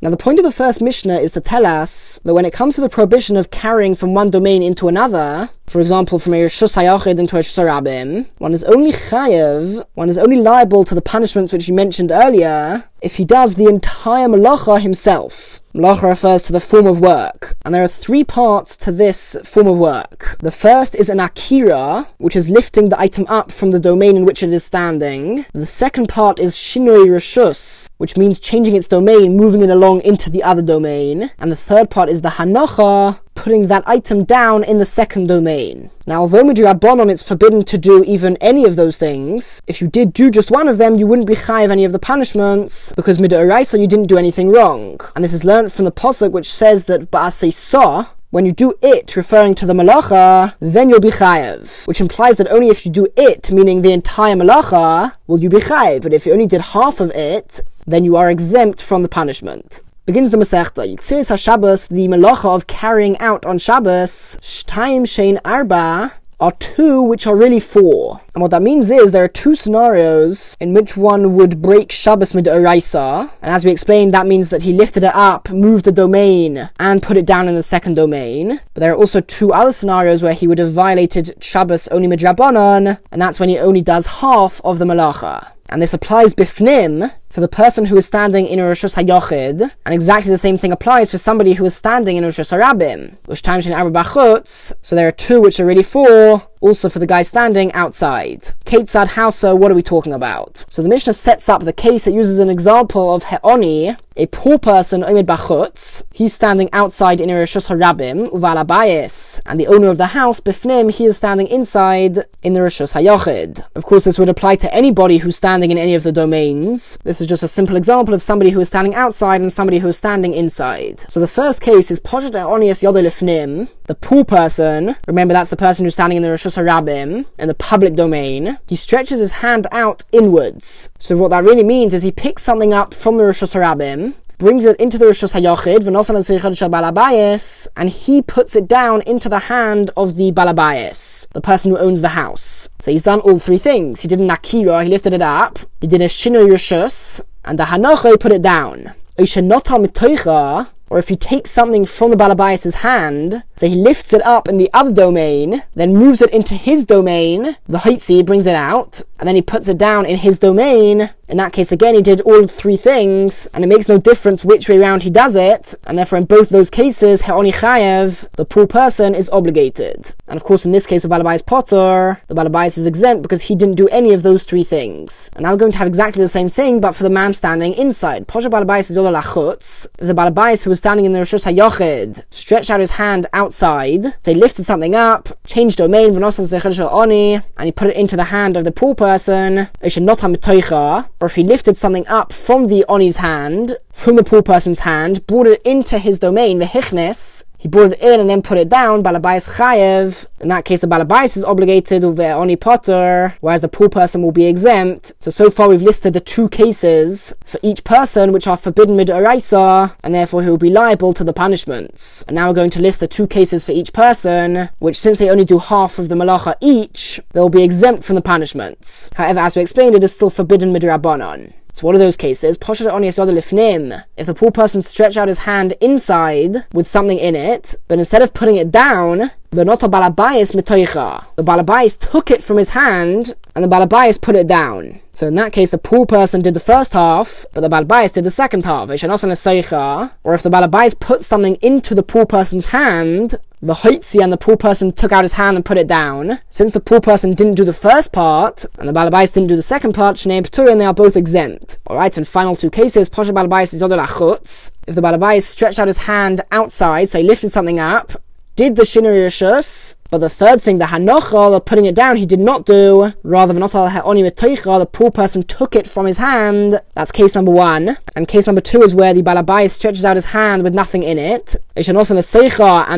Now, the point of the first Mishnah is to tell us that when it comes to the prohibition of carrying from one domain into another, for example, from a Rishus Hayachid into a Rabim, one is only one is only liable to the punishments which we mentioned earlier, if he does the entire malacha himself. Malacha refers to the form of work, and there are three parts to this form of work. The first is an akira, which is lifting the item up from the domain in which it is standing. The second part is shinoi rishus, which means changing its domain, moving it along into the other domain. And the third part is the hanacha, putting that item down in the second domain. Now, although midrabanon it's forbidden to do even any of those things, if you did do just one of them, you wouldn't be chayiv any of the punishments because midoraisa you didn't do anything wrong. And this is learned from the pasuk which says that ba'asei saw when you do it, referring to the malacha, then you'll be chayev, which implies that only if you do it, meaning the entire malacha, will you be chayev. But if you only did half of it, then you are exempt from the punishment begins the Masechta. Yiksiris HaShabbos, the melacha of carrying out on Shabbos, Shtayim Shein Arba, are two which are really four. And what that means is there are two scenarios in which one would break Shabbos mid And as we explained, that means that he lifted it up, moved the domain, and put it down in the second domain. But there are also two other scenarios where he would have violated Shabbos only mid and that's when he only does half of the malacha. And this applies bifnim for the person who is standing in a Rishus HaYochid, and exactly the same thing applies for somebody who is standing in a Rishus HaRabim, which times in Arba Bachutz, so there are two which are really four, also for the guy standing outside. Ketzad Hausa, what are we talking about? So the Mishnah sets up the case, it uses an example of He'oni, a poor person, Omed Bachutz, he's standing outside in Rishus HaRabim, Uval and the owner of the house, Bifnim, he is standing inside in the Rishus HaYochid. Of course, this would apply to anybody who's standing in any of the domains. This is just a simple example of somebody who is standing outside and somebody who is standing inside. So the first case is Poshet Onias Yodolifnim, the poor person. Remember, that's the person who's standing in the Rishus HaRabim in the public domain. He stretches his hand out inwards. So what that really means is he picks something up from the Rishus HaRabim brings it into the Rishus HaYochid, and he puts it down into the hand of the Balabayas, the person who owns the house. So he's done all three things. He did an Akira, he lifted it up, he did a Shino Rishus, and the Hanocha, put it down or if he takes something from the Balabayas' hand, so he lifts it up in the other domain, then moves it into his domain, the Haitzi brings it out, and then he puts it down in his domain. In that case, again, he did all three things, and it makes no difference which way around he does it, and therefore in both those cases, He'oni Chayev, the poor person, is obligated. And of course, in this case of Balabayas Potter, the Balabayas is exempt because he didn't do any of those three things. And now we're going to have exactly the same thing, but for the man standing inside. Posher Balabayas is Yola Lachutz. The Balabayas who was standing in the Rishus HaYochid stretched out his hand outside, so he lifted something up, changed domain, and he put it into the hand of the poor person, or if he lifted something up from the Oni's hand, from the poor person's hand, brought it into his domain, the Hichnes, he brought it in and then put it down, Balabais Chayev. In that case, the Balabais is obligated the Oni Potter, whereas the poor person will be exempt. So, so far we've listed the two cases for each person which are forbidden mid Araisa, and therefore he will be liable to the punishments. And now we're going to list the two cases for each person, which since they only do half of the Malacha each, they'll be exempt from the punishments. However, as we explained, it is still forbidden mid Rabbanon. So what are those cases? If the poor person stretched out his hand inside with something in it, but instead of putting it down, the balabayis. The balabayis took it from his hand, and the balabayis put it down. So in that case, the poor person did the first half, but the balabayis did the second half. Or if the balabayis put something into the poor person's hand, the Hoitzi and the poor person took out his hand and put it down. Since the poor person didn't do the first part, and the Balabais didn't do the second part, Shnei and they are both exempt. Alright, and final two cases, Posha Balabais is Achutz. If the Balabais stretched out his hand outside, so he lifted something up, did the Shinur Rishus, but the third thing, the Hanocha, the putting it down, he did not do. Rather than Ha'oni the poor person took it from his hand. That's case number one. And case number two is where the Balabai stretches out his hand with nothing in it. And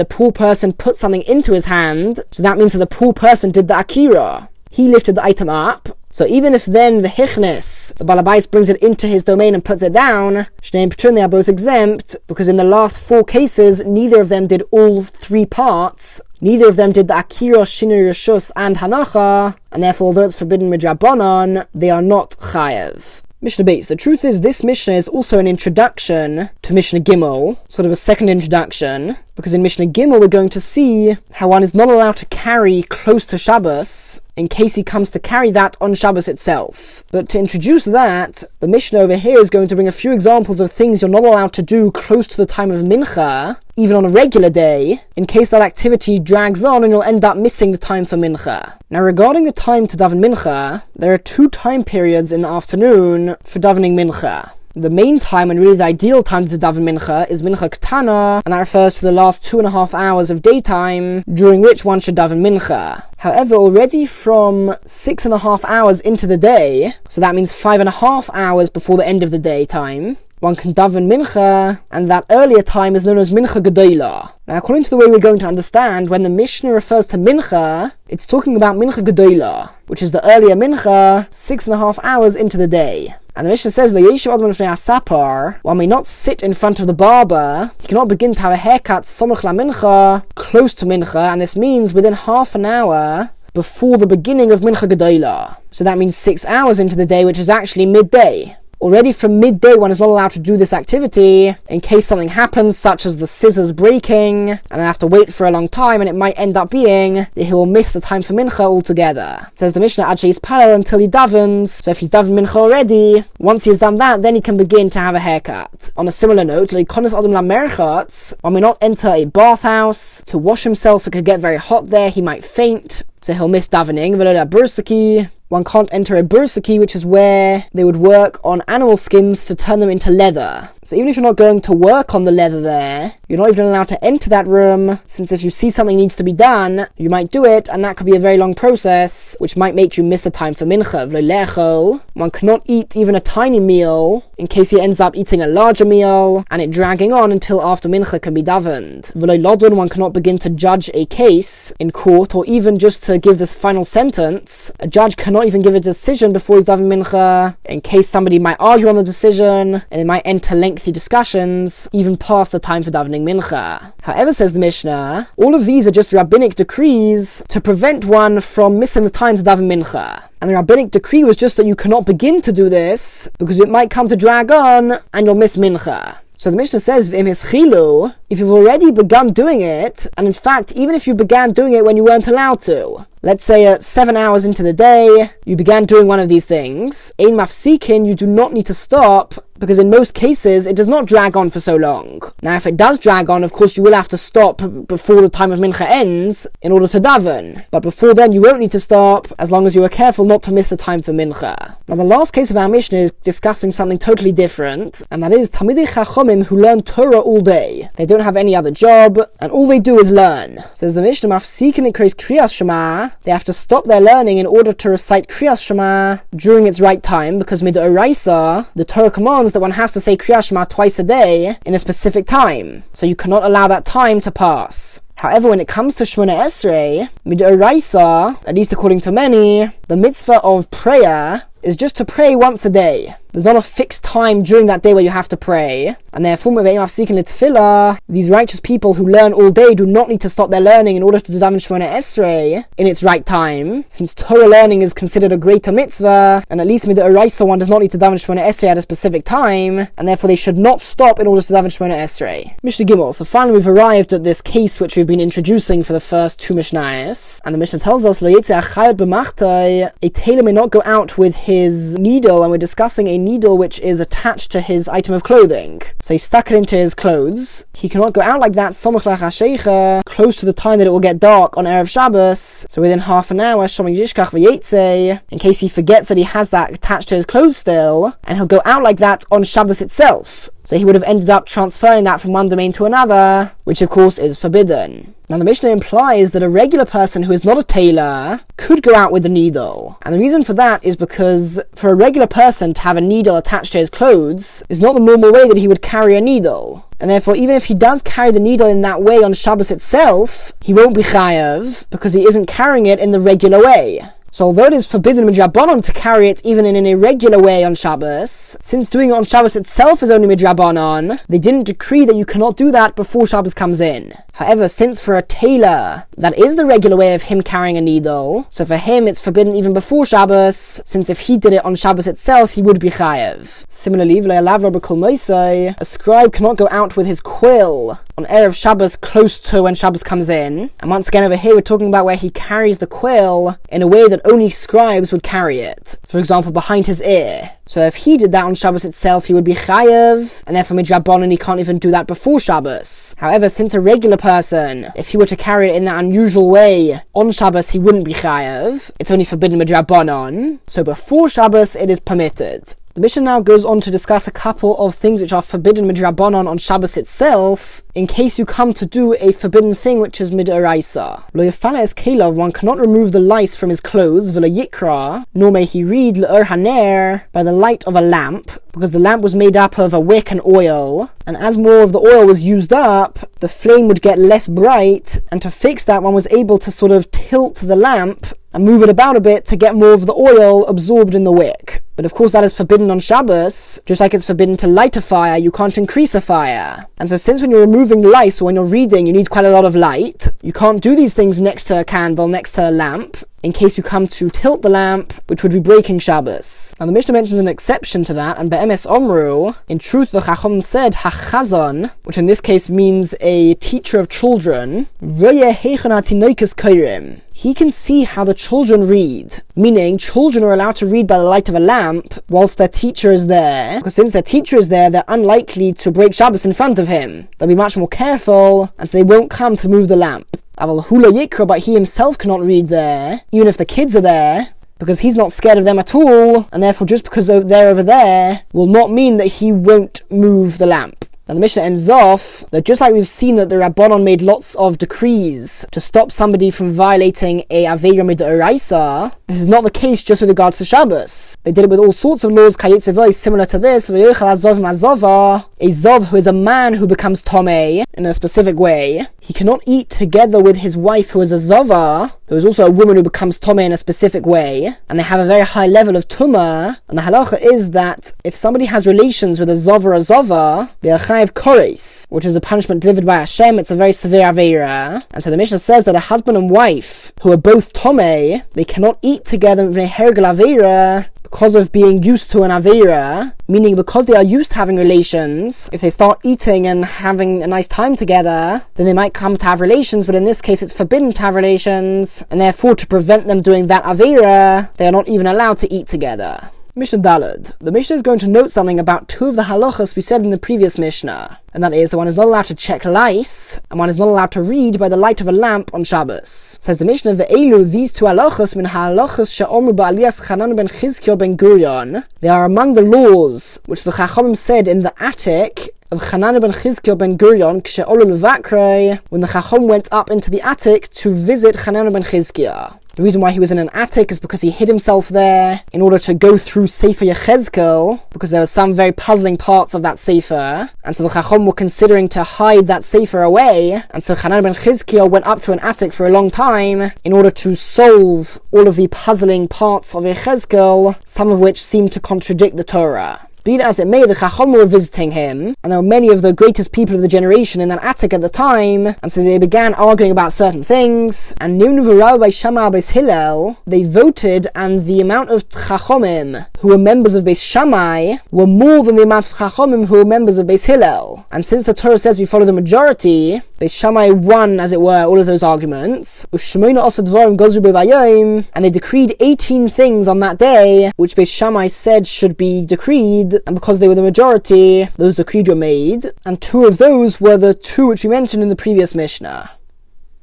the poor person put something into his hand. So that means that the poor person did the Akira. He lifted the item up, so even if then the hichnes, the balabais brings it into his domain and puts it down, Shnei Petun, they are both exempt, because in the last four cases, neither of them did all three parts. Neither of them did the Akira, Shinur, Rishus, and Hanacha, and therefore, although it's forbidden midrabanan, they are not chayev. Mishnah Beis. The truth is, this Mishnah is also an introduction to Mishnah Gimel, sort of a second introduction, because in Mishnah Gimel we're going to see how one is not allowed to carry close to Shabbos in case he comes to carry that on Shabbos itself. But to introduce that, the Mishnah over here is going to bring a few examples of things you're not allowed to do close to the time of Mincha, even on a regular day, in case that activity drags on and you'll end up missing the time for Mincha. Now, regarding the time to daven Mincha, there are two time periods in the afternoon for davening Mincha. The main time and really the ideal time to daven mincha is mincha ketana, and that refers to the last two and a half hours of daytime during which one should daven mincha. However, already from six and a half hours into the day, so that means five and a half hours before the end of the daytime, one can daven mincha, and that earlier time is known as mincha gedola. Now, according to the way we're going to understand, when the Mishnah refers to mincha, it's talking about mincha gedola, which is the earlier mincha, six and a half hours into the day. And the Mishnah says, sapar, one may not sit in front of the barber, he cannot begin to have a haircut somach la mincha, close to mincha, and this means within half an hour before the beginning of mincha gedola. So that means six hours into the day, which is actually midday. Already from midday, one is not allowed to do this activity in case something happens, such as the scissors breaking, and I have to wait for a long time, and it might end up being that he will miss the time for mincha altogether. Says the Mishnah, Ad is palel until he davens. So if he's davened mincha already, once he's done that, then he can begin to have a haircut. On a similar note, konis adam la one may not enter a bathhouse to wash himself. It could get very hot there. He might faint so he'll miss davening. One can't enter a bursaki, which is where they would work on animal skins to turn them into leather. So even if you're not going to work on the leather there, you're not even allowed to enter that room, since if you see something needs to be done, you might do it, and that could be a very long process, which might make you miss the time for mincha. One cannot eat even a tiny meal, in case he ends up eating a larger meal, and it dragging on until after mincha can be davened. One cannot begin to judge a case in court, or even just to give this final sentence. A judge cannot even give a decision before he's davening mincha, in case somebody might argue on the decision, and they might enter lengthy discussions, even past the time for davening mincha. However, says the Mishnah, all of these are just rabbinic decrees to prevent one from missing the time to daven mincha. And the rabbinic decree was just that you cannot begin to do this because it might come to drag on and you'll miss mincha. So the Mishnah says, if you've already begun doing it, and in fact, even if you began doing it when you weren't allowed to, let's say at seven hours into the day, you began doing one of these things, ein mafsikin, you do not need to stop because in most cases it does not drag on for so long. Now, if it does drag on, of course, you will have to stop before the time of mincha ends in order to daven. But before then, you won't need to stop as long as you are careful not to miss the time for mincha. Now, the last case of our Mishnah is discussing something totally different, and that is Talmidei Chachomim who learn Torah all day. They don't have any other job, and all they do is learn. Says the Mishnah, Mafsikin increase Kriyas Shema, they have to stop their learning in order to recite Kriyas Shema during its right time, because Midoraisa, the Torah commands that one has to say Kriyas Shema twice a day in a specific time. So you cannot allow that time to pass. However, when it comes to Shemona Esrei, Midoraisa, at least according to many, the mitzvah of prayer is just to pray once a day. There's not a fixed time during that day where you have to pray. And therefore, these righteous people who learn all day do not need to stop their learning in order to daven Shemona Esrei in its right time, since Torah learning is considered a greater mitzvah, and at least the Eraisa one does not need to daven Shemona Esrei at a specific time, and therefore they should not stop in order to daven Shemona Esrei. Mishnah Gimel. So finally, we've arrived at this case which we've been introducing for the first two Mishnahs, and the Mishnah tells us, a tailor may not go out with his needle, and we're discussing a needle which is attached to his item of clothing. So he stuck it into his clothes. He cannot go out like that, close to the time that it will get dark on Erev Shabbos. So within half an hour, in case he forgets that he has that attached to his clothes still, and he'll go out like that on Shabbos itself. So he would have ended up transferring that from one domain to another, which of course is forbidden. Now the Mishnah implies that a regular person who is not a tailor could go out with a needle. And the reason for that is because for a regular person to have a needle attached to his clothes is not the normal way that he would carry a needle. And therefore, even if he does carry the needle in that way on Shabbos itself, he won't be chayav because he isn't carrying it in the regular way. So although it is forbidden midrabanon to carry it even in an irregular way on Shabbos, since doing it on Shabbos itself is only midrabanon, they didn't decree that you cannot do that before Shabbos comes in. However, since for a tailor, that is the regular way of him carrying a needle, so for him it's forbidden even before Shabbos, since if he did it on Shabbos itself, he would be chayev. Similarly, a scribe cannot go out with his quill on Erev Shabbos close to when Shabbos comes in. And once again, over here, we're talking about where he carries the quill in a way that only scribes would carry it. For example, behind his ear. So if he did that on Shabbos itself, he would be chayev, and therefore midrabanan he can't even do that before Shabbos. However, since a regular person, if he were to carry it in that unusual way on Shabbos, he wouldn't be chayev. It's only forbidden midrabanan. So before Shabbos, it is permitted. The Mishnah now goes on to discuss a couple of things which are forbidden midrabanan on Shabbos itself, in case you come to do a forbidden thing which is midaraisa. Lo yafala es kelav, one cannot remove the lice from his clothes, v'lo yikra, nor may he read l'ur er haner, by the light of a lamp, because the lamp was made up of a wick and oil, and as more of the oil was used up, the flame would get less bright, and to fix that one was able to sort of tilt the lamp and move it about a bit to get more of the oil absorbed in the wick. But of course, that is forbidden on Shabbos, just like it's forbidden to light a fire, you can't increase a fire. And so, since when you're removing light or when you're reading, you need quite a lot of light, you can't do these things next to a candle, next to a lamp, in case you come to tilt the lamp, which would be breaking Shabbos. Now the Mishnah mentions an exception to that, and Be'emes Omru, in truth the Chacham said Hachazon, which in this case means a teacher of children, he can see how the children read, meaning children are allowed to read by the light of a lamp whilst their teacher is there, because since their teacher is there, they're unlikely to break Shabbos in front of him. They'll be much more careful, and so they won't come to move the lamp. Aval hula yikra, but he himself cannot read there, even if the kids are there, because he's not scared of them at all, and therefore just because they're over there will not mean that he won't move the lamp. Now the Mishnah ends off that just like we've seen that the Rabbanon made lots of decrees to stop somebody from violating a Aveira Midoraisa, this is not the case just with regards to Shabbos. They did it with all sorts of laws, Kayitzevoi, similar to this, a Zov who is a man who becomes Tome in a specific way, he cannot eat together with his wife who is a Zova, who is also a woman who becomes Tome in a specific way, and they have a very high level of Tuma, and the halacha is that if somebody has relations with a Zova or a Zova, they are chayiv kores, which is a punishment delivered by Hashem. It's a very severe avera. And so the Mishnah says that a husband and wife who are both tome, they cannot eat together in a avera because of being used to an Avera, meaning because they are used to having relations, if they start eating and having a nice time together, then they might come to have relations, but in this case it's forbidden to have relations, and therefore to prevent them doing that Avera, they are not even allowed to eat together. Mishnah Daled. The Mishnah is going to note something about two of the halachas we said in the previous Mishnah, and that is that one is not allowed to check lice, and one is not allowed to read by the light of a lamp on Shabbos. Says the Mishnah, Ve'elu, these two halachas, min halachas she'omru ba'aliyas Chanan ben Chizkio ben Gurion, they are among the laws which the Chachamim said in the attic of Chanan ben Chizkio ben Gurion, when the Chacham went up into the attic to visit Chanan ben Chizkiah. The reason why he was in an attic is because he hid himself there in order to go through Sefer Yechezkel, because there were some very puzzling parts of that Sefer, and so the Chacham were considering to hide that Sefer away, and so Hanan ben Chizkiah went up to an attic for a long time in order to solve all of the puzzling parts of Yechezkel, some of which seem to contradict the Torah. Be it as it may, the Chacham were visiting him, and there were many of the greatest people of the generation in that attic at the time, and so they began arguing about certain things, and Nimnu by Shammai Beis Hillel, they voted, and the amount of Chachomim who were members of Beis Shammai were more than the amount of Chachomim who were members of Beis Hillel. And since the Torah says we follow the majority, Shammai won, as it were, all of those arguments, and they decreed 18 things on that day, which Beis Shammai said should be decreed, and because they were the majority, those decreed were made, and two of those were the two which we mentioned in the previous Mishnah.